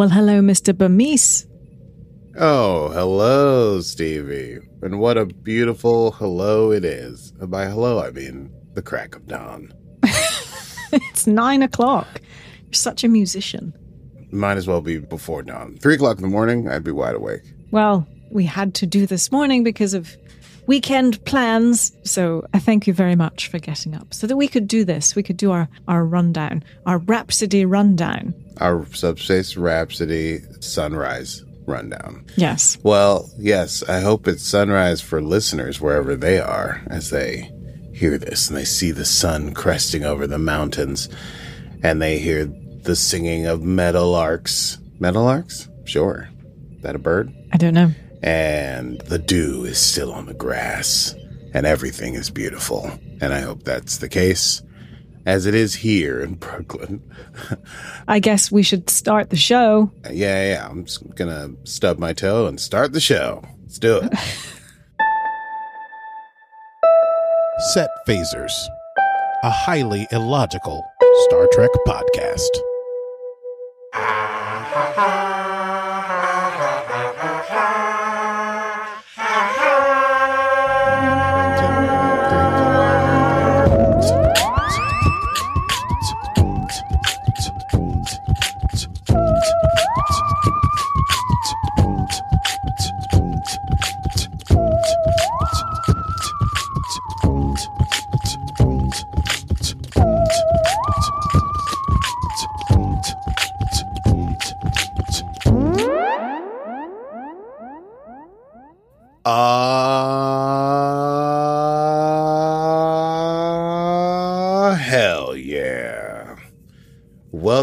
Well, hello, Mr. Burmese. Oh, hello, Stevie. And what a beautiful hello it is. And by hello, I mean the crack of dawn. it's nine o'clock. You're such a musician. Might as well be before dawn. Three o'clock in the morning, I'd be wide awake. Well, we had to do this morning because of weekend plans. So I thank you very much for getting up so that we could do this. We could do our, our rundown, our Rhapsody rundown. Our Subspace Rhapsody sunrise rundown. Yes. Well, yes, I hope it's sunrise for listeners wherever they are as they hear this and they see the sun cresting over the mountains and they hear the singing of meadowlarks. Meadowlarks? Sure. That a bird? I don't know. And the dew is still on the grass and everything is beautiful. And I hope that's the case as it is here in Brooklyn. I guess we should start the show. Uh, yeah, yeah. I'm just gonna stub my toe and start the show. Let's do it. Set Phasers, a highly illogical Star Trek podcast.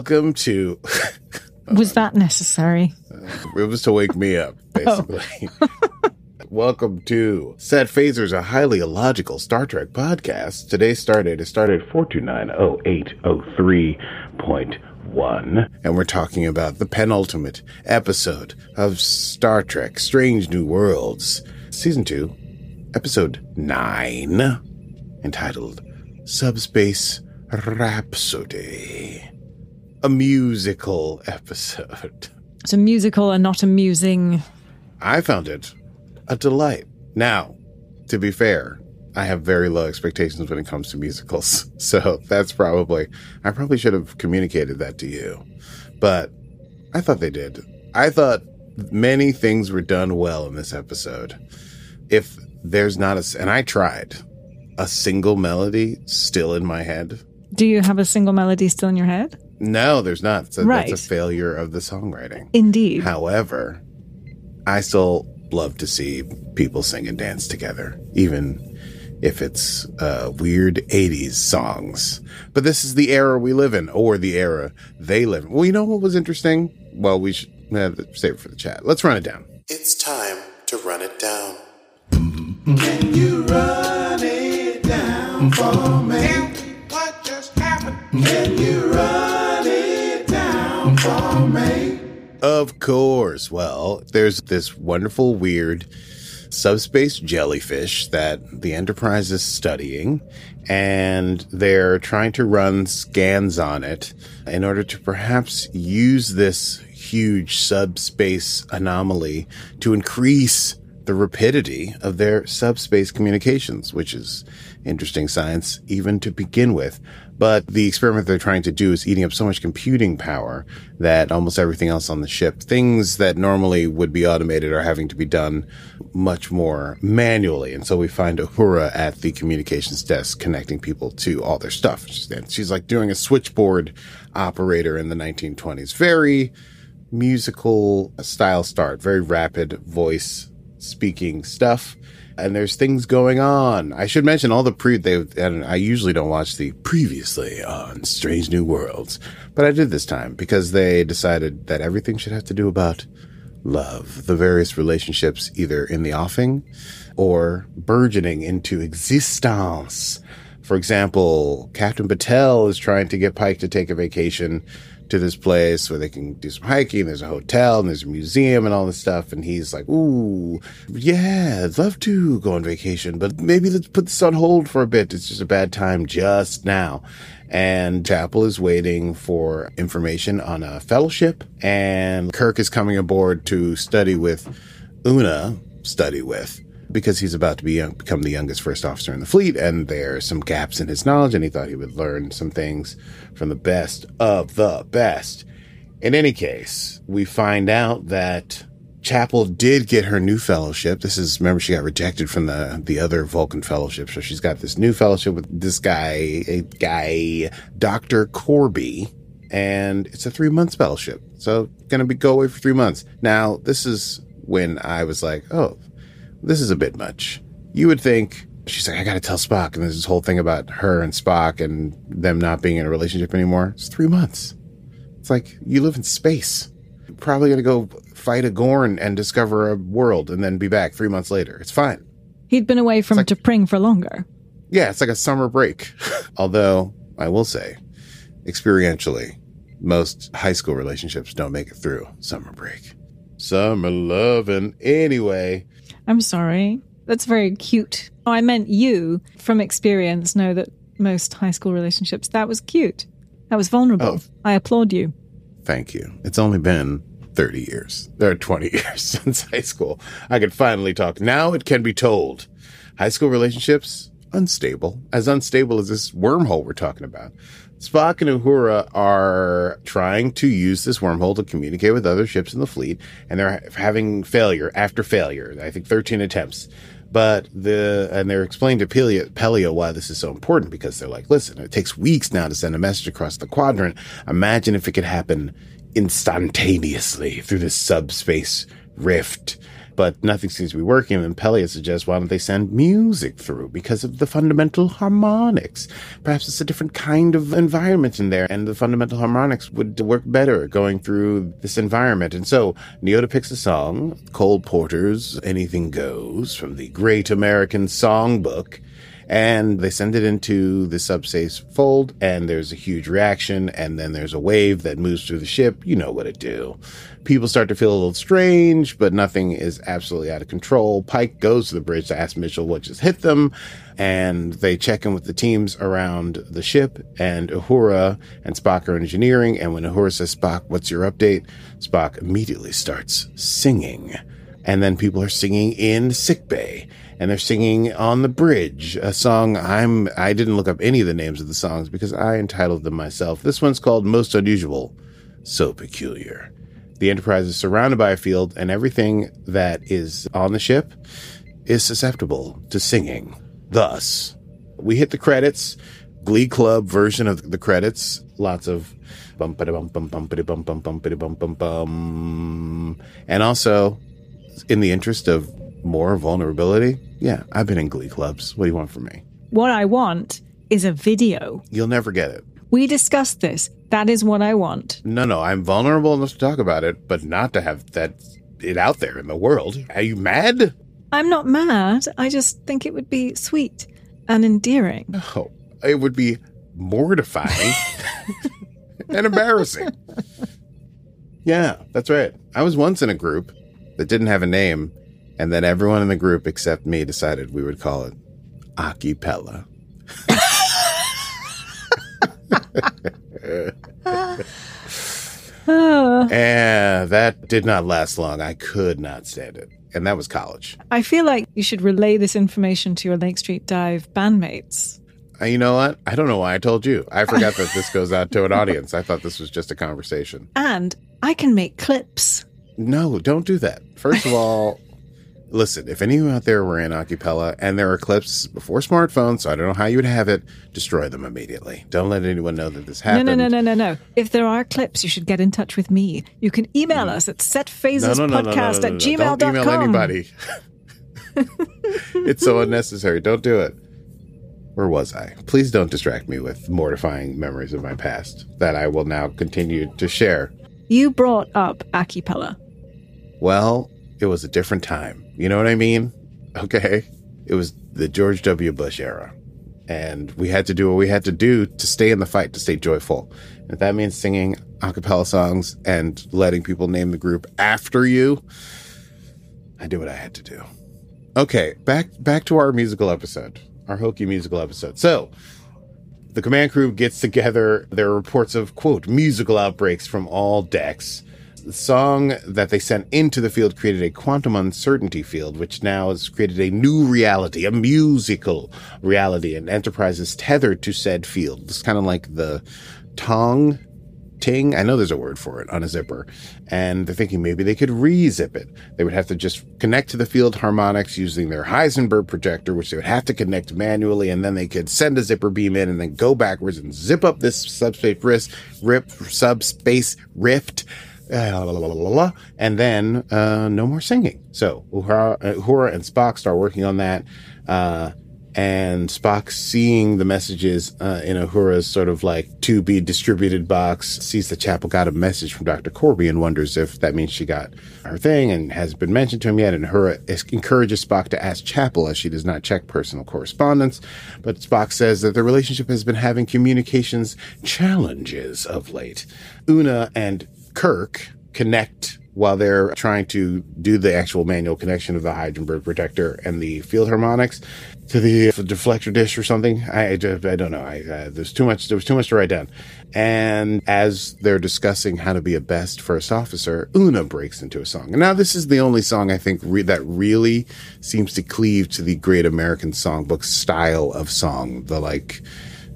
Welcome to. Was that necessary? Uh, it was to wake me up, oh. basically. Welcome to Set Phasers, a highly illogical Star Trek podcast. Today's stardate is stardate 4290803.1. And we're talking about the penultimate episode of Star Trek Strange New Worlds, Season 2, Episode 9, entitled Subspace Rhapsody. A musical episode. It's a musical and not amusing. I found it a delight. Now, to be fair, I have very low expectations when it comes to musicals. So that's probably, I probably should have communicated that to you. But I thought they did. I thought many things were done well in this episode. If there's not a, and I tried, a single melody still in my head. Do you have a single melody still in your head? No, there's not. So Right. That's a failure of the songwriting. Indeed. However, I still love to see people sing and dance together, even if it's uh, weird 80s songs. But this is the era we live in, or the era they live in. Well, you know what was interesting? Well, we should uh, save it for the chat. Let's run it down. It's time to run it down. Can you run it down for me? What just happened? Can you run it down. Of course. Well, there's this wonderful, weird subspace jellyfish that the Enterprise is studying, and they're trying to run scans on it in order to perhaps use this huge subspace anomaly to increase the rapidity of their subspace communications, which is interesting science even to begin with. But the experiment they're trying to do is eating up so much computing power that almost everything else on the ship, things that normally would be automated are having to be done much more manually. And so we find Uhura at the communications desk connecting people to all their stuff. She's, she's like doing a switchboard operator in the 1920s. Very musical style start, very rapid voice speaking stuff. And there's things going on. I should mention all the pre, they, and I usually don't watch the previously on Strange New Worlds, but I did this time because they decided that everything should have to do about love, the various relationships either in the offing or burgeoning into existence. For example, Captain Batel is trying to get Pike to take a vacation to this place where they can do some hiking. There's a hotel and there's a museum and all this stuff. And he's like, Ooh, yeah, I'd love to go on vacation, but maybe let's put this on hold for a bit. It's just a bad time just now. And Chapel is waiting for information on a fellowship and Kirk is coming aboard to study with Una, study with because he's about to be young, become the youngest first officer in the fleet, and there are some gaps in his knowledge, and he thought he would learn some things from the best of the best. In any case, we find out that Chapel did get her new fellowship. This is remember she got rejected from the the other Vulcan fellowship, so she's got this new fellowship with this guy, a guy, Doctor Korby, and it's a three month fellowship. So gonna be go away for three months. Now this is when I was like, oh, this is a bit much. You would think she's like, I gotta tell Spock, and there's this whole thing about her and Spock and them not being in a relationship anymore. It's three months. It's like you live in space. You're probably gonna go fight a Gorn and discover a world and then be back three months later. It's fine. He'd been away from like- T'Pring for longer. Yeah, it's like a summer break. Although I will say, experientially, most high school relationships don't make it through summer break. Summer loving. Anyway, I'm sorry. That's very cute. Oh, I meant you from experience know that most high school relationships, that was cute. That was vulnerable. Oh. I applaud you. Thank you. It's only been 30 years. There are 20 years since high school. I could finally talk. Now it can be told. High school relationships, unstable. As unstable as this wormhole we're talking about. Spock and Uhura are trying to use this wormhole to communicate with other ships in the fleet, and they're having failure after failure. I think 13 attempts. But the, and they're explaining to Pelia, Pelia why this is so important because they're like, listen, it takes weeks now to send a message across the quadrant. Imagine if it could happen instantaneously through this subspace rift. But nothing seems to be working. And Pelia suggests, why don't they send music through because of the fundamental harmonics? Perhaps it's a different kind of environment in there, and the fundamental harmonics would work better going through this environment. And so Nyota picks a song, Cole Porter's Anything Goes from the Great American Songbook and they send it into the subspace fold and there's a huge reaction and then there's a wave that moves through the ship. You know what it do. People start to feel a little strange but nothing is absolutely out of control. Pike goes to the bridge to ask mitchell what just hit them and they check in with the teams around the ship and uhura and spock are engineering. And when uhura says spock what's your update? Spock immediately starts singing. And then people are singing in sickbay and they're singing on the bridge a song i'm i didn't look up any of the names of the songs because i entitled them myself. This one's called most unusual so peculiar. The enterprise is surrounded by a field and everything that is on the ship is susceptible to singing. Thus we hit the credits. Glee club version of the credits. Lots of bum bum bum bum bum bum bum bum bum. And also in the interest of more vulnerability, yeah, I've been in glee clubs. What do you want from me? What I want is a video. You'll never get it. We discussed this. That is what I want. No, no, I'm vulnerable enough to talk about it, but not to have that it out there in the world. Are you mad? I'm not mad. I just think it would be sweet and endearing. No, it would be mortifying and embarrassing. Yeah, that's right. I was once in a group that didn't have a name, and then everyone in the group except me decided we would call it Acapella. and that did not last long. I could not stand it. And that was college. I feel like you should relay this information to your Lake Street Dive bandmates. Uh, You know what? I don't know why I told you. I forgot that this goes out to an audience. I thought this was just a conversation. And I can make clips. No, don't do that. First of all, listen, if any of you out there were in Acapella and there are clips before smartphones, so I don't know how you would have it, destroy them immediately. Don't let anyone know that this No, happened. no, no, no, no, no. If there are clips, you should get in touch with me. You can email mm. us at setphasespodcast at gmail.com. Don't email anybody. it's so unnecessary. Don't do it. Where was I? Please don't distract me with mortifying memories of my past that I will now continue to share. You brought up Acapella. Well, it was a different time. You know what I mean? Okay. It was the George W. Bush era. And we had to do what we had to do to stay in the fight, to stay joyful. And if that means singing a cappella songs and letting people name the group after you. I did what I had to do. Okay, back back to our musical episode, our hokey musical episode. So, the command crew gets together. There are reports of quote musical outbreaks from all decks. The song that they sent into the field created a quantum uncertainty field, which now has created a new reality, a musical reality, and Enterprise is tethered to said field. It's kind of like the tongue ting. I know there's a word for it on a zipper. And they're thinking maybe they could re-zip it. They would have to just connect to the field harmonics using their Heisenberg projector, which they would have to connect manually. And then they could send a zipper beam in and then go backwards and zip up this subspace rift, rip, subspace rift. Uh, and then uh, no more singing. So Uhura, Uhura and Spock start working on that. Uh, and Spock seeing the messages uh, in Uhura's sort of like to be distributed box, sees that Chapel got a message from Dr. Korby and wonders if that means she got her thing and hasn't been mentioned to him yet. And Uhura encourages Spock to ask Chapel as she does not check personal correspondence. But Spock says that the relationship has been having communications challenges of late. Una and Kirk connect while they're trying to do the actual manual connection of the Heisenberg projector and the field harmonics to the deflector dish or something. I, I, I don't know. I, uh, there's too much. There was too much to write down. And as they're discussing how to be a best first officer, Una breaks into a song. And now this is the only song I think re- that really seems to cleave to the great American songbook style of song, the like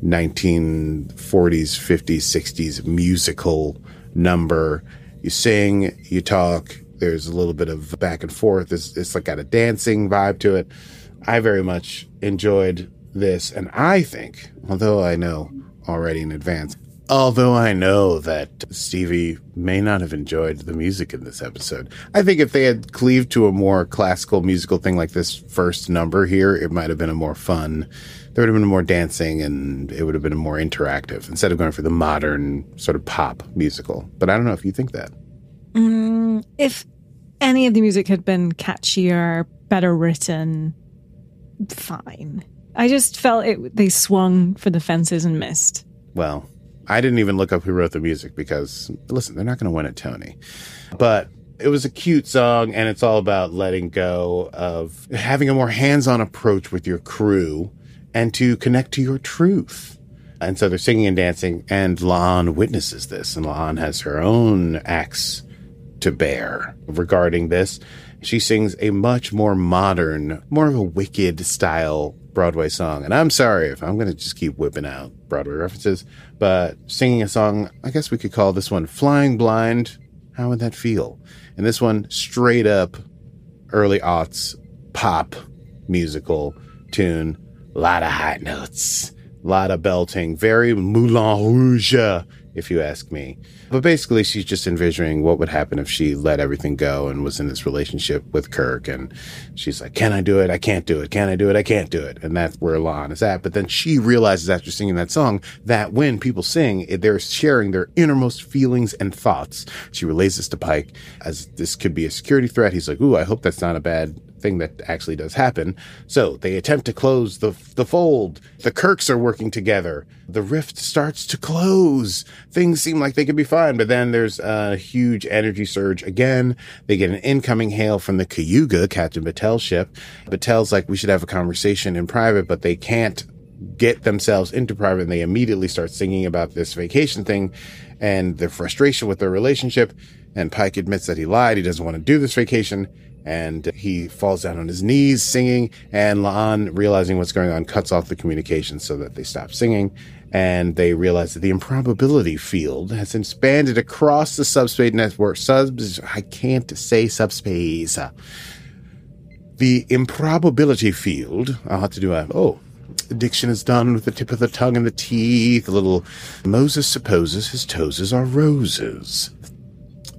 1940s, 50s, 60s musical number you sing, you talk. There's a little bit of back and forth. It's, it's like got a dancing vibe to it. I very much enjoyed this. And I think, although I know already in advance, although I know that Stevie may not have enjoyed the music in this episode, I think if they had cleaved to a more classical musical thing like this first number here, it might have been a more fun. There would have been more dancing and it would have been more interactive instead of going for the modern sort of pop musical. But I don't know if you think that. Mm, if any of the music had been catchier, better written, fine. I just felt it. They swung for the fences and missed. Well, I didn't even look up who wrote the music because listen, they're not going to win a Tony. But it was a cute song, and it's all about letting go of having a more hands-on approach with your crew and to connect to your truth. And so they're singing and dancing, and La'an witnesses this, and La'an has her own acts to bear regarding this. She sings a much more modern, more of a wicked style Broadway song. And I'm sorry if I'm going to just keep whipping out Broadway references, but singing a song, I guess we could call this one Flying Blind. How would that feel? And this one, straight up early aughts pop musical tune, lot of high notes, a lot of belting, very Moulin Rouge, if you ask me. But basically, she's just envisioning what would happen if she let everything go and was in this relationship with Kirk. And she's like, Can I do it? I can't do it. Can I do it? I can't do it. And that's where La'an is at. But then she realizes after singing that song that when people sing, they're sharing their innermost feelings and thoughts. She relays this to Pike as this could be a security threat. He's like, Ooh, I hope that's not a bad thing that actually does happen. So they attempt to close the, the fold. The Kirks are working together. The rift starts to close. Things seem like they could be fine, but then there's a huge energy surge again. They get an incoming hail from the Cayuga, Captain Batel's ship. Batel's like, we should have a conversation in private, but they can't get themselves into private and they immediately start singing about this vacation thing and their frustration with their relationship. And Pike admits that he lied. He doesn't want to do this vacation and he falls down on his knees singing and La'an realizing what's going on cuts off the communication so that they stop singing and they realize that the improbability field has expanded across the subspace network. Subs I can't say subspace. The improbability field I'll have to do a oh diction is done with the tip of the tongue and the teeth. A little Moses supposes his toes are roses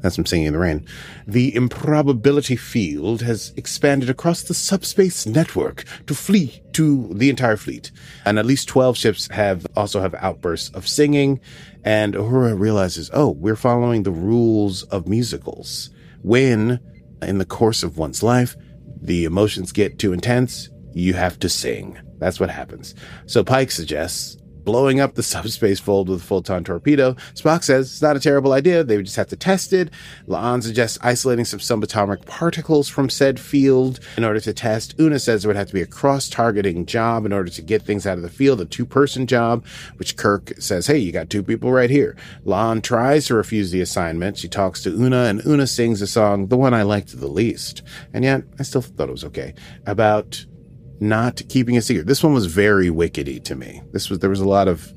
that's from Singing in the Rain. The improbability field has expanded across the subspace network to flee to the entire fleet. And at least 12 ships have also have outbursts of singing. And Uhura realizes, oh, we're following the rules of musicals. When, in the course of one's life, the emotions get too intense, you have to sing. That's what happens. So Pike suggests blowing up the subspace fold with a photon torpedo. Spock says it's not a terrible idea. They would just have to test it. La'an suggests isolating some subatomic particles from said field in order to test. Una says it would have to be a cross targeting job in order to get things out of the field, a two person job, which Kirk says, hey, you got two people right here. La'an tries to refuse the assignment. She talks to Una, and Una sings a song, the one I liked the least. And yet, I still thought it was okay, about not keeping a secret. This one was very wickedy to me. This was there was a lot of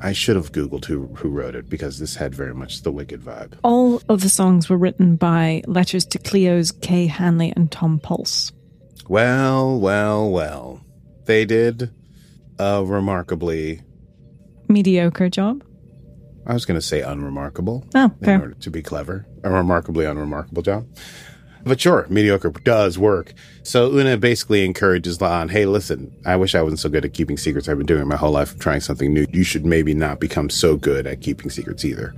I should have googled who who wrote it because this had very much the wicked vibe. All of the songs were written by Letters to Cleo's Kay Hanley and Tom Polce. Well, well, well. They did a remarkably mediocre job. I was going to say unremarkable. Oh, fair. In order to be clever, a remarkably unremarkable job. But sure, mediocre does work. So Una basically encourages La'an, hey, listen, I wish I wasn't so good at keeping secrets. I've been doing my whole life trying something new. You should maybe not become so good at keeping secrets either.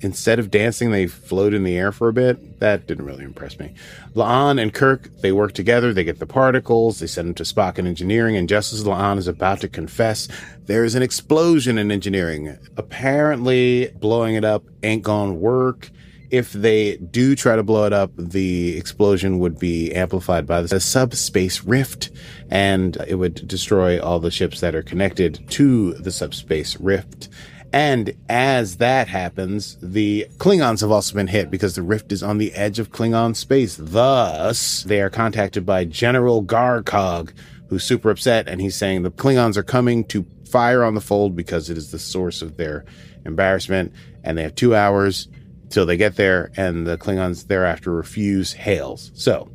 Instead of dancing, they float in the air for a bit. That didn't really impress me. La'an and Kirk, they work together. They get the particles. They send them to Spock in engineering. And just as La'an is about to confess, there's an explosion in engineering. Apparently, blowing it up ain't gonna work if they do try to blow it up, the explosion would be amplified by the subspace rift and it would destroy all the ships that are connected to the subspace rift. And as that happens, the Klingons have also been hit because the rift is on the edge of Klingon space. Thus, they are contacted by General Garkog, who's super upset, and he's saying the Klingons are coming to fire on the fold because it is the source of their embarrassment, and they have two hours till they get there, and the Klingons thereafter refuse hails. So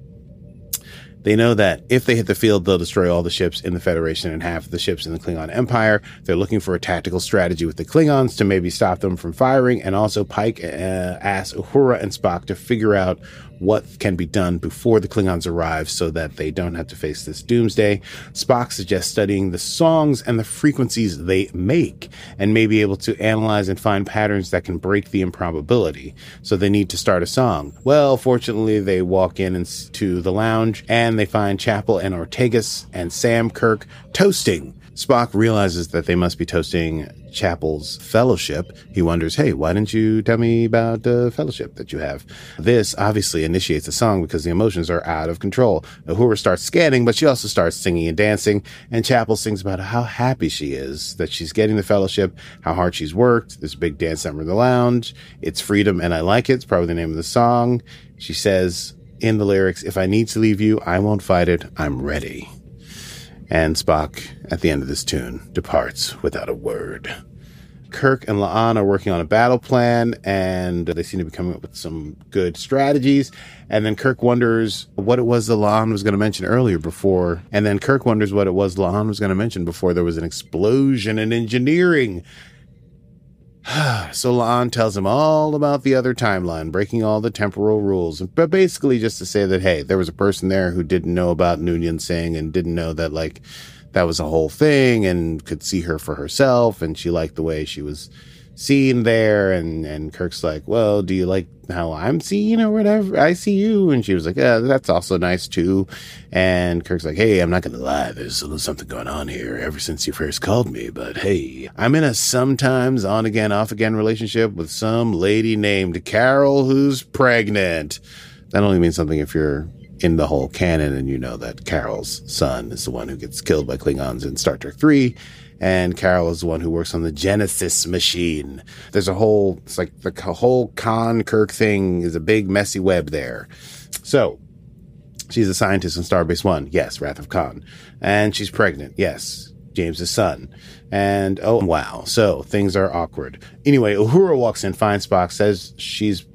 they know that if they hit the field, they'll destroy all the ships in the Federation and half of the ships in the Klingon Empire. They're looking for a tactical strategy with the Klingons to maybe stop them from firing, and also Pike uh, asks Uhura and Spock to figure out what can be done before the Klingons arrive so that they don't have to face this doomsday. Spock suggests studying the songs and the frequencies they make and may be able to analyze and find patterns that can break the improbability. So they need to start a song. Well, fortunately, they walk in to the lounge and they find Chapel and Ortegas and Sam Kirk toasting Spock realizes that they must be toasting Chapel's fellowship. He wonders, hey, why didn't you tell me about the fellowship that you have? This obviously initiates a song because the emotions are out of control. Uhura starts scanning, but she also starts singing and dancing, and Chapel sings about how happy she is that she's getting the fellowship, how hard she's worked. There's a big dance number in the lounge. It's freedom and I like it. It's probably the name of the song. She says in the lyrics, if I need to leave you, I won't fight it. I'm ready. And Spock, at the end of this tune, departs without a word. Kirk and La'an are working on a battle plan and they seem to be coming up with some good strategies. And then Kirk wonders what it was that La'an was going to mention earlier before. And then Kirk wonders what it was La'an was going to mention before there was an explosion in engineering. so La'an tells him all about the other timeline, breaking all the temporal rules, but basically just to say that hey, there was a person there who didn't know about Noonien Singh and didn't know that like that was a whole thing and could see her for herself, and she liked the way she was seen there and and Kirk's like, "Well, do you like how I'm seen or whatever? I see you." And she was like, "Yeah, that's also nice too." And Kirk's like, "Hey, I'm not to lie. There's a little something going on here ever since you first called me, but hey, I'm in a sometimes on again off again relationship with some lady named Carol who's pregnant." That only means something if you're in the whole canon and you know that Carol's son is the one who gets killed by Klingons in Star Trek 3 and Carol is the one who works on the Genesis machine. There's a whole, it's like the whole Khan Kirk thing is a big messy web there. So, she's a scientist in Starbase One. Yes, Wrath of Khan. And she's pregnant. Yes, James's son. And oh, wow. So things are awkward. Anyway, Uhura walks in, finds Spock, says she's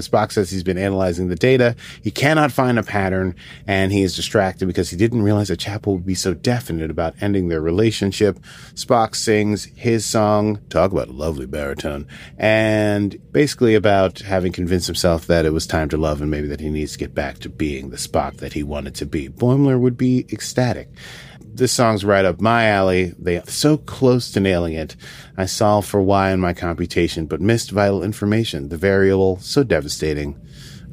Spock says he's been analyzing the data. He cannot find a pattern and he is distracted because he didn't realize that Chapel would be so definite about ending their relationship. Spock sings his song, talk about a lovely baritone, and basically about having convinced himself that it was time to love and maybe that he needs to get back to being the Spock that he wanted to be. Boimler would be ecstatic this song's right up my alley. They so close to nailing it. I solved for y in my computation, but missed vital information. The variable, so devastating.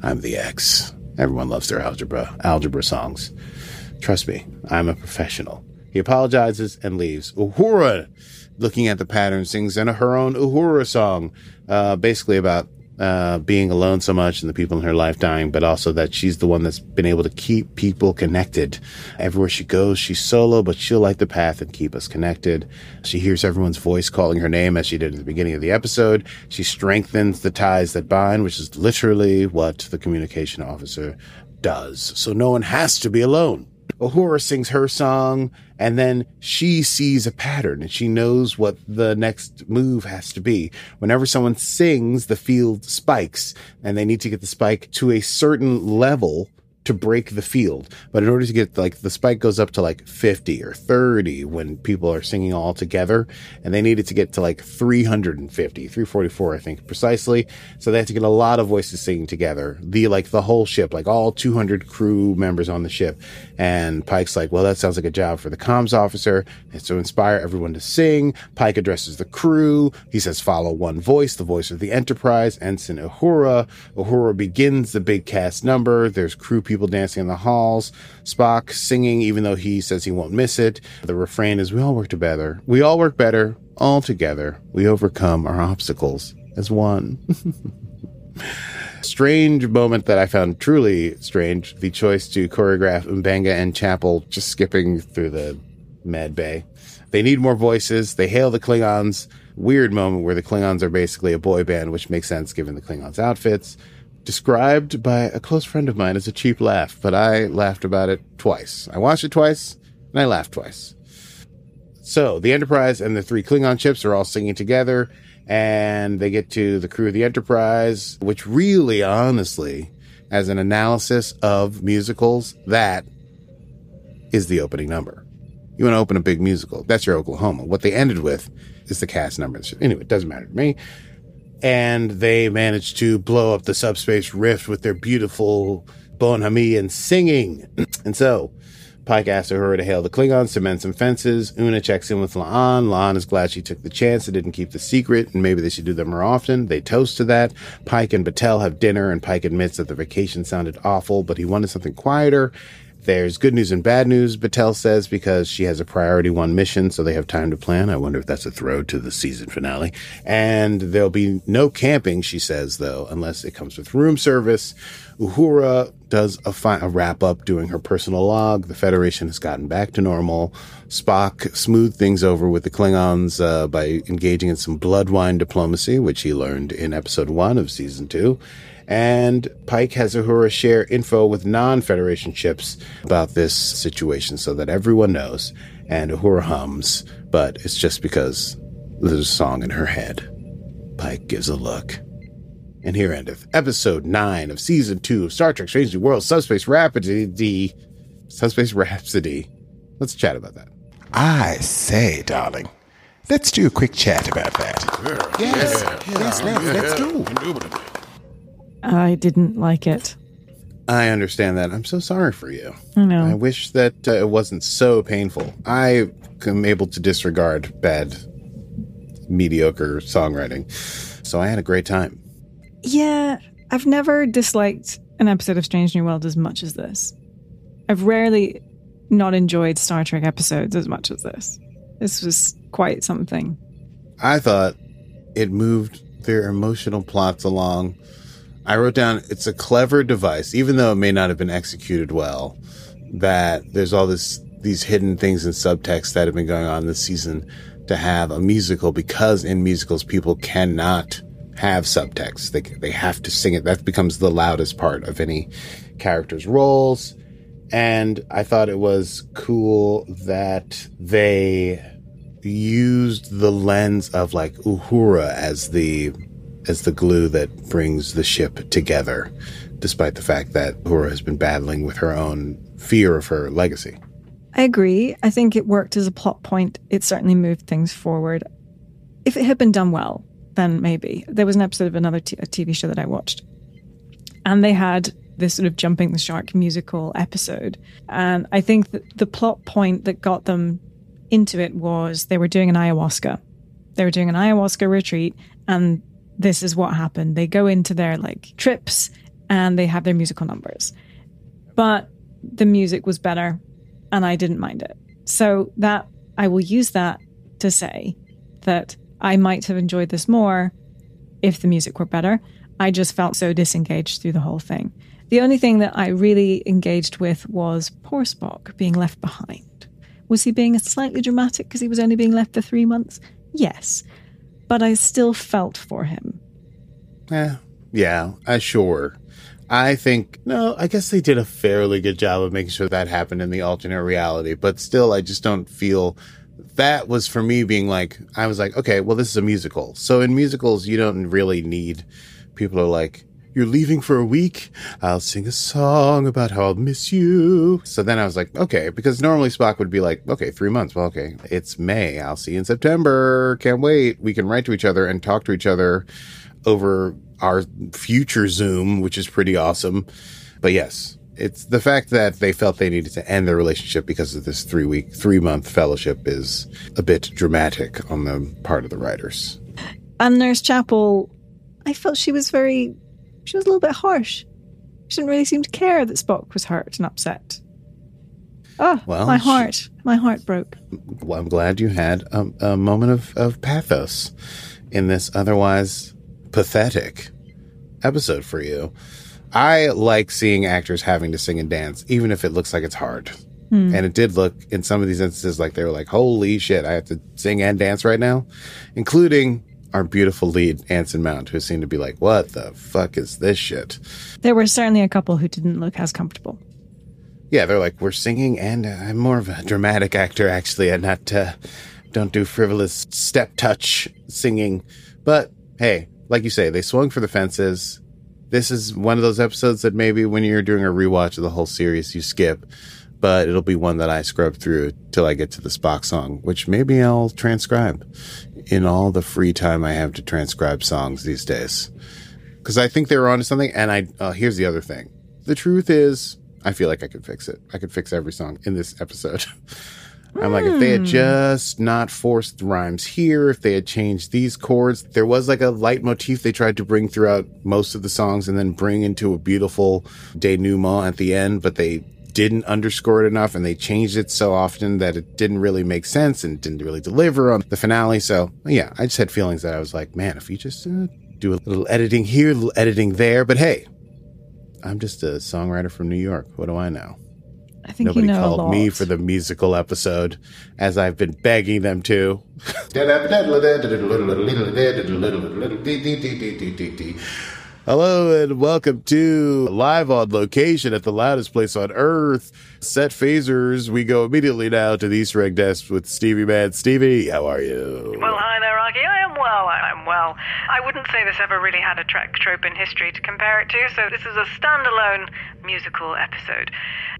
I'm the X. Everyone loves their algebra, algebra songs. Trust me, I'm a professional. He apologizes and leaves. Uhura, looking at the pattern, sings in her own Uhura song, uh, basically about uh, being alone so much and the people in her life dying, but also that she's the one that's been able to keep people connected. Everywhere she goes, she's solo, but she'll light the path and keep us connected. She hears everyone's voice calling her name as she did at the beginning of the episode. She strengthens the ties that bind, which is literally what the communication officer does. So no one has to be alone. Uhura sings her song and then she sees a pattern and she knows what the next move has to be. Whenever someone sings, the field spikes and they need to get the spike to a certain level to break the field. But in order to get like the spike goes up to like 50 or 30 when people are singing all together and they needed to get to like 350, 344 I think precisely. So they had to get a lot of voices singing together. The like the whole ship, like all 200 crew members on the ship. And Pike's like, "Well, that sounds like a job for the comms officer." And to inspire everyone to sing, Pike addresses the crew. He says, "Follow one voice, the voice of the Enterprise, Ensign Uhura." Uhura begins the big cast number. There's crew people dancing in the halls, Spock singing, even though he says he won't miss it. The refrain is, We all work together. We all work better, all together. We overcome our obstacles as one. strange moment that I found truly strange the choice to choreograph M'Benga and Chapel just skipping through the med bay. They need more voices. They hail the Klingons. Weird moment where the Klingons are basically a boy band, which makes sense given the Klingons' outfits described by a close friend of mine as a cheap laugh, but I laughed about it twice. I watched it twice and I laughed twice. So the Enterprise and the three Klingon ships are all singing together, and they get to the crew of the Enterprise, which really, honestly, as an analysis of musicals, that is the opening number. You want to open a big musical. That's your Oklahoma. What they ended with is the cast number. Anyway, it doesn't matter to me and they managed to blow up the subspace rift with their beautiful Bon and singing. and so, Pike asks her to hail the Klingons to mend some fences. Una checks in with La'an. La'an is glad she took the chance and didn't keep the secret, and maybe they should do that more often. They toast to that. Pike and Batel have dinner, and Pike admits that the vacation sounded awful, but he wanted something quieter. There's good news and bad news, Batel says, because she has a priority one mission, so they have time to plan. I wonder if that's a throw to the season finale. And there'll be no camping, she says, though, unless it comes with room service. Uhura does a, fi- a wrap up doing her personal log. The Federation has gotten back to normal. Spock smoothed things over with the Klingons uh, by engaging in some blood wine diplomacy, which he learned in episode one of season two. And Pike has Uhura share info with non Federation ships about this situation so that everyone knows. And Uhura hums, but it's just because there's a song in her head. Pike gives a look. And here endeth episode 9 of season 2 of Star Trek Strange New Worlds Subspace Rhapsody. Subspace Rhapsody. Let's chat about that. I say, darling, let's do a quick chat about that. Yes, yes, yes, let's, let's do. I didn't like it. I understand that. I'm so sorry for you. I know. I wish that uh, it wasn't so painful. I am able to disregard bad, mediocre songwriting. So I had a great time. Yeah, I've never disliked an episode of Strange New World as much as this. I've rarely not enjoyed Star Trek episodes as much as this. This was quite something. I thought it moved their emotional plots along I wrote down it's a clever device, even though it may not have been executed well, that there's all this these hidden things and subtext that have been going on this season to have a musical because in musicals people cannot have subtext. They they have to sing it. That becomes the loudest part of any character's roles. And I thought it was cool that they used the lens of like Uhura as the as the glue that brings the ship together, despite the fact that Uhura has been battling with her own fear of her legacy. I agree. I think it worked as a plot point. It certainly moved things forward. If it had been done well, then maybe. There was an episode of another TV show that I watched, and they had this sort of jumping the shark musical episode. And I think the plot point that got them into it was they were doing an ayahuasca. They were doing an ayahuasca retreat, and this is what happened. They go into their like trips and they have their musical numbers. But the music was better and I didn't mind it. So that I will use that to say that I might have enjoyed this more if the music were better. I just felt so disengaged through the whole thing. The only thing that I really engaged with was poor Spock being left behind. Was he being slightly dramatic because he was only being left for three months? Yes. But I still felt for him. Yeah, yeah, I sure. I think no, I guess they did a fairly good job of making sure that happened in the alternate reality, but still I just don't feel that was for me being like I was like, okay, well this is a musical. So in musicals you don't really need people are like you're leaving for a week. I'll sing a song about how I'll miss you. So then I was like, okay, because normally Spock would be like, okay, three months. Well, okay, it's May. I'll see you in September. Can't wait. We can write to each other and talk to each other over our future Zoom, which is pretty awesome. But yes, it's the fact that they felt they needed to end their relationship because of this three week, three month fellowship is a bit dramatic on the part of the writers. And Nurse Chapel, I felt she was very, she was a little bit harsh. She didn't really seem to care that Spock was hurt and upset. Oh, Well, my she- heart, my heart broke. Well, I'm glad you had a, a moment of, of pathos in this otherwise pathetic episode for you. I like seeing actors having to sing and dance, even if it looks like it's hard. And it did look in some of these instances like they were like, holy shit, I have to sing and dance right now, including our beautiful lead, Anson Mount, who seemed to be like, what the fuck is this shit? There were certainly a couple who didn't look as comfortable. Yeah, they're like, we're singing, and uh, I'm more of a dramatic actor, actually, and not, uh, don't do frivolous step touch singing. But hey, like you say, they swung for the fences. This is one of those episodes that maybe when you're doing a rewatch of the whole series, you skip, but it'll be one that I scrub through till I get to the Spock song, which maybe I'll transcribe in all the free time I have to transcribe songs these days. Because I think they were onto something, and I, uh, here's the other thing. The truth is, I feel like I could fix it. I could fix every song in this episode. I'm like, if they had just not forced rhymes here, if they had changed these chords, there was like a leitmotif they tried to bring throughout most of the songs and then bring into a beautiful denouement at the end, but they didn't underscore it enough and they changed it so often that it didn't really make sense and didn't really deliver on the finale. So yeah, I just had feelings that I was like, man, if you just uh, do a little editing here, a little editing there, but hey, I'm just a songwriter from New York. What do I know? I think Nobody you know called me for the musical episode, as I've been begging them to. Hello and welcome to live on location at the loudest place on earth. Set phasers. We go immediately now to the Easter egg desk with Stevie Man. Stevie, how are you? Well. I wouldn't say this ever really had a track trope in history to compare it to, so this is a standalone musical episode.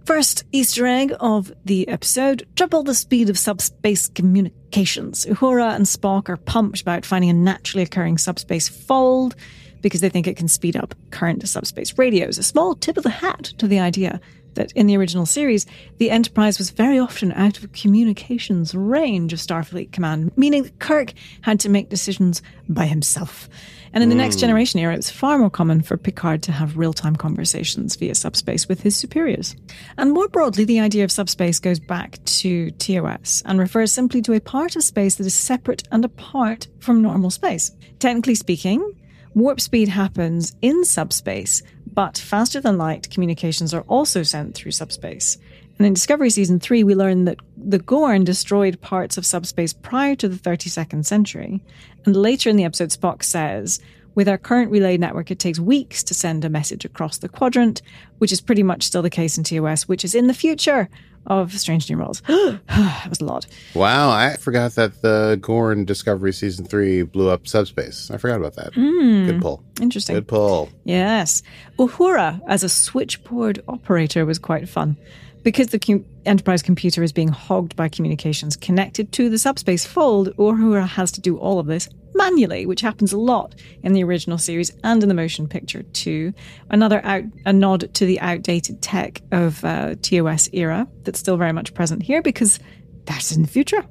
First Easter egg of the episode triple the speed of subspace communications. Uhura and Spock are pumped about finding a naturally occurring subspace fold because they think it can speed up current subspace radios. A small tip of the hat to the idea that in the original series, the Enterprise was very often out of communications range of Starfleet Command, meaning that Kirk had to make decisions by himself. And in the next hmm. generation era, it was far more common for Picard to have real time conversations via subspace with his superiors. And more broadly, the idea of subspace goes back to TOS and refers simply to a part of space that is separate and apart from normal space. Technically speaking, warp speed happens in subspace, but faster than light communications are also sent through subspace. And in Discovery Season 3, we learn that the Gorn destroyed parts of subspace prior to the 32nd century. And later in the episode, Spock says, with our current relay network, it takes weeks to send a message across the quadrant, which is pretty much still the case in TOS, which is in the future of Strange New Worlds. that was a lot. Wow, I forgot that the Gorn Discovery Season 3 blew up subspace. I forgot about that. Hmm. Good pull. Interesting. Good pull. Yes. Uhura as a switchboard operator was quite fun. Because the com- Enterprise computer is being hogged by communications connected to the subspace fold, Uhura has to do all of this manually, which happens a lot in the original series and in the motion picture too. Another out, a nod to the outdated tech of uh, TOS era that's still very much present here because that's in the future.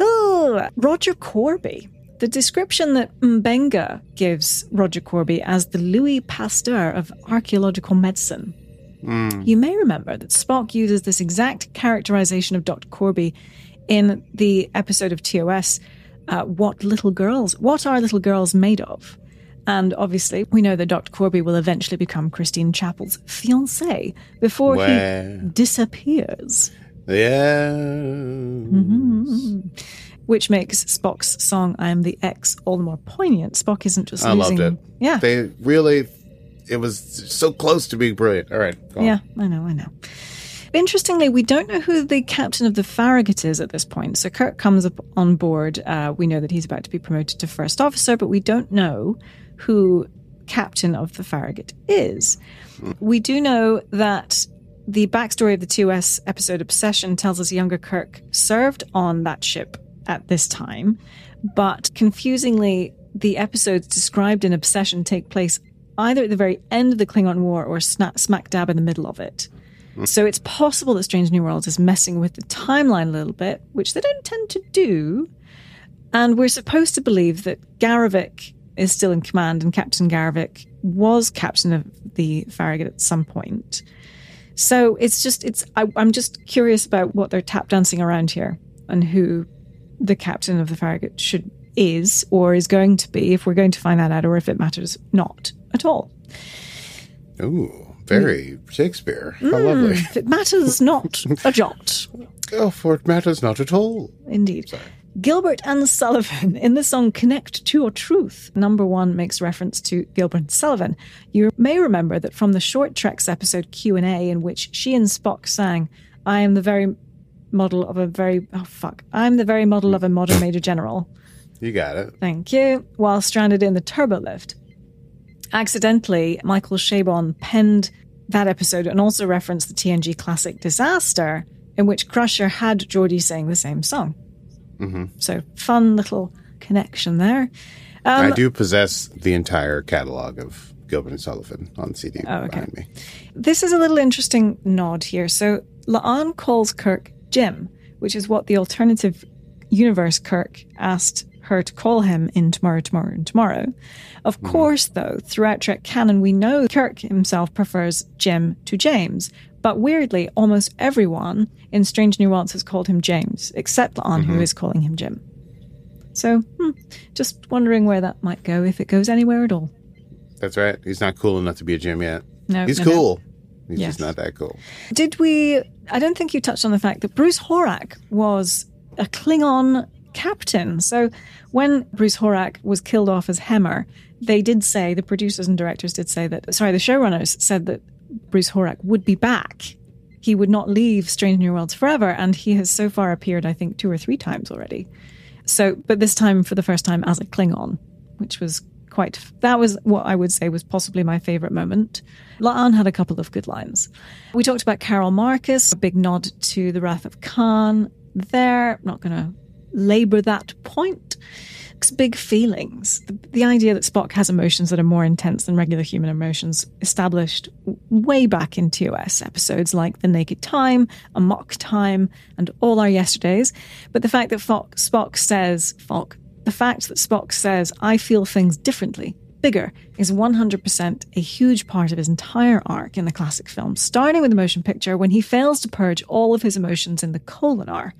Oh, Roger Korby. The description that M'Benga gives Roger Korby as the Louis Pasteur of archaeological medicine You may remember that Spock uses this exact characterization of Dr. Korby in the episode of TOS, uh, What Little Girls, What Are Little Girls Made Of? And obviously, we know that Dr. Korby will eventually become Christine Chapel's fiance before he disappears. Yeah. which makes Spock's song "I Am the X" all the more poignant. Spock isn't just I losing. loved it. Yeah, They really, it was so close to being brilliant. All right. go on. yeah, I know, I know. Interestingly, we don't know who the captain of the Farragut is at this point. So Kirk comes up on board. Uh, we know that he's about to be promoted to first officer, but we don't know who captain of the Farragut is. We do know that the backstory of the TOS episode Obsession tells us younger Kirk served on that ship at this time, but confusingly, the episodes described in Obsession take place either at the very end of the Klingon War or smack dab in the middle of it. So it's possible that Strange New Worlds is messing with the timeline a little bit, which they don't tend to do. And we're supposed to believe that Garrovick is still in command, and Captain Garrovick was captain of the Farragut at some point. So it's just it's I, I'm just curious about what they're tap dancing around here and who the captain of the Farragut should is or is going to be if we're going to find that out or if it matters not at all. Ooh, very mm. Shakespeare. How lovely. If it matters not a jot. Oh, for it matters not at all. Indeed. Gilbert and Sullivan in the song Connect to Your Truth. Number one makes reference to Gilbert and Sullivan. You may remember that from the Short Treks episode Q&A in which she and Spock sang, I am the very model of a very, oh fuck, I'm the very model of a modern major general. You got it. Thank you. While stranded in the turbo lift. Accidentally, Michael Chabon penned that episode and also referenced the TNG classic Disaster, in which Crusher had Geordi sing the same song. So, fun little connection there. I Um, do possess the entire catalog of Gilbert and Sullivan on CD Oh, okay. behind me. This is a little interesting nod here. So, La'an calls Kirk Jim, which is what the alternative universe Kirk asked her to call him in Tomorrow, Tomorrow, and Tomorrow. Of course, though, throughout Trek canon, we know Kirk himself prefers Jim to James. But weirdly, almost everyone in Strange Worlds has called him James, except La'an, who is calling him Jim. So, hmm, just wondering where that might go, if it goes anywhere at all. That's right. He's not cool enough to be a Jim yet. No, He's no, no. cool. He's Yes. just not that cool. Did we? I don't think you touched on the fact that Bruce Horak was a Klingon captain. So when Bruce Horak was killed off as Hemmer, they did say, the producers and directors did say that, sorry, the showrunners said that Bruce Horak would be back. He would not leave Strange New Worlds forever. And he has so far appeared, I think, two or three times already. So, but this time for the first time as a Klingon, which was quite, that was what I would say was possibly my favorite moment. La'an had a couple of good lines. We talked about Carol Marcus, a big nod to the Wrath of Khan there. Not going to labor that point. Big feelings. The, the idea that Spock has emotions that are more intense than regular human emotions, established way back in TOS episodes like The Naked Time, Amok Time, and All Our Yesterdays. But the fact that Spock, Spock says, Spock, the fact that Spock says, I feel things differently, bigger, is 100% a huge part of his entire arc in the classic film, starting with the motion picture when he fails to purge all of his emotions in the Kolinahr.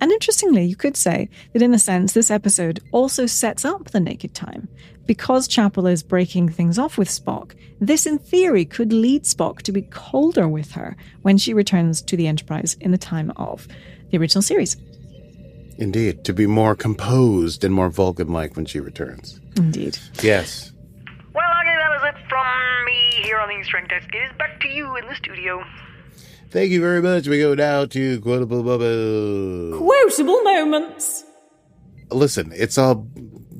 And interestingly, you could say that in a sense, this episode also sets up the naked time. Because Chapel is breaking things off with Spock, this in theory could lead Spock to be colder with her when she returns to the Enterprise in the time of the original series. Indeed. To be more composed and more Vulcan like when she returns. Indeed. Yes. Me here on Desk. It is back to you in the studio. Thank you very much. We go now to Quotable Bubble. Quotable moments. Listen, it's a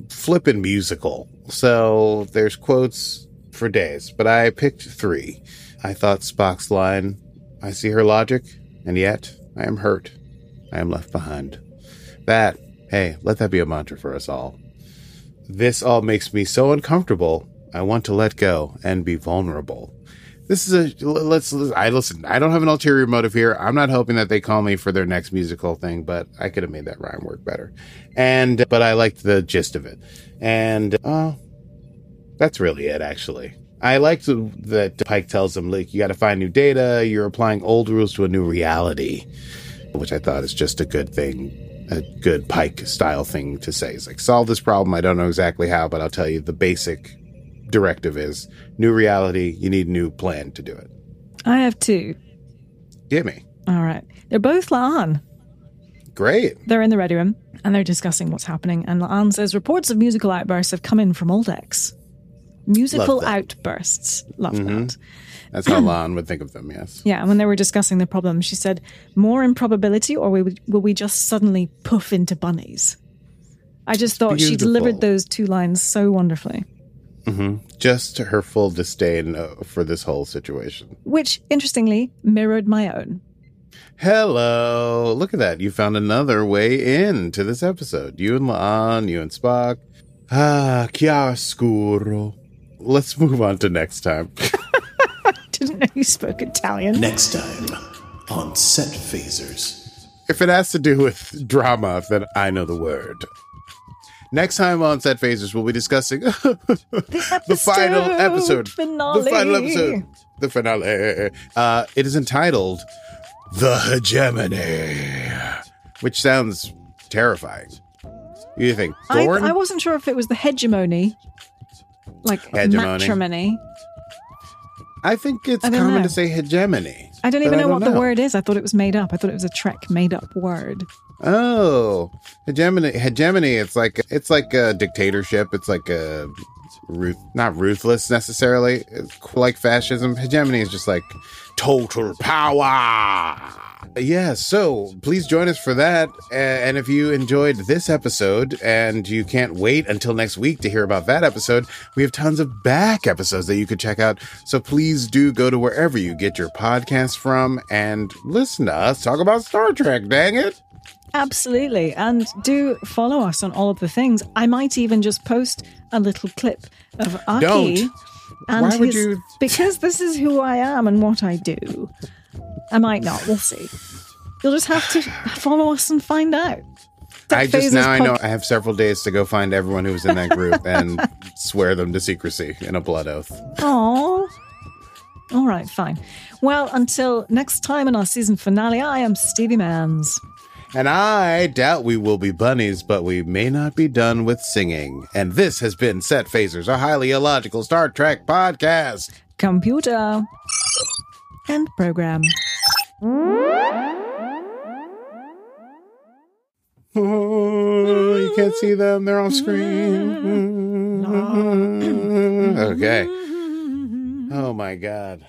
flippin' musical. So there's quotes for days, but I picked three. I thought Spock's line, I see her logic, and yet I am hurt. I am left behind. That, hey, let that be a mantra for us all. This all makes me so uncomfortable. I want to let go and be vulnerable. This is a let's. I listen. I don't have an ulterior motive here. I'm not hoping that they call me for their next musical thing, but I could have made that rhyme work better. And but I liked the gist of it. And uh, that's really it. Actually, I liked that Pike tells him, like, you got to find new data. You're applying old rules to a new reality, which I thought is just a good thing, a good Pike style thing to say. It's like, solve this problem. I don't know exactly how, but I'll tell you the basic directive is new reality. You need a new plan to do it. I have two. Give me. All right. They're both La'an. Great. They're in the ready room and they're discussing what's happening. And La'an says reports of musical outbursts have come in from decks. Musical Love outbursts. Love mm-hmm. that. That's how La'an would think of them, yes. Yeah, and when they were discussing the problem, she said, "More improbability, or will we, will we just suddenly puff into bunnies?" I just thought she delivered those two lines so wonderfully. Just her full disdain uh, for this whole situation. Which, interestingly, mirrored my own. Hello. Look at that. You found another way in to this episode. You and La'an, you and Spock. Ah, chiaroscuro. Let's move on to next time. Didn't know you spoke Italian. Next time on Set Phasers. if it has to do with drama, then I know the word. Next time on Set Phasers, we'll be discussing the final episode. finale. The final episode. The finale. Uh, it is entitled The Hegemony, which sounds terrifying. You think I, I wasn't sure if it was the hegemony, like Hegemony. matrimony. I think it's I common know. to say hegemony. I don't even know don't what the word is. I thought it was made up. I thought it was a Trek made up word. Oh, hegemony. Hegemony. It's like it's like a dictatorship. It's like a ruth, not ruthless necessarily. Like fascism. Hegemony is just like total power. Yeah. So please join us for that. And if you enjoyed this episode and you can't wait until next week to hear about that episode, we have tons of back episodes that you could check out. So please do go to wherever you get your podcast from and listen to us talk about Star Trek. Dang it. Absolutely. And do follow us on all of the things. I might even just post a little clip of Aki. Don't. And Why would his- you- Because this is who I am and what I do. I might not. We'll see. You'll just have to follow us and find out. I just now I know I have several days to go find everyone who was in that group and swear them to secrecy in a blood oath. Aw. All right, fine. Well, until next time in our season finale, I am Stevie Mans. And I doubt we will be bunnies, but we may not be done with singing. And this has been Set Phasers, a highly illogical Star Trek podcast. Computer. and program. Oh, you can't see them, they're off screen. Okay. Oh my god.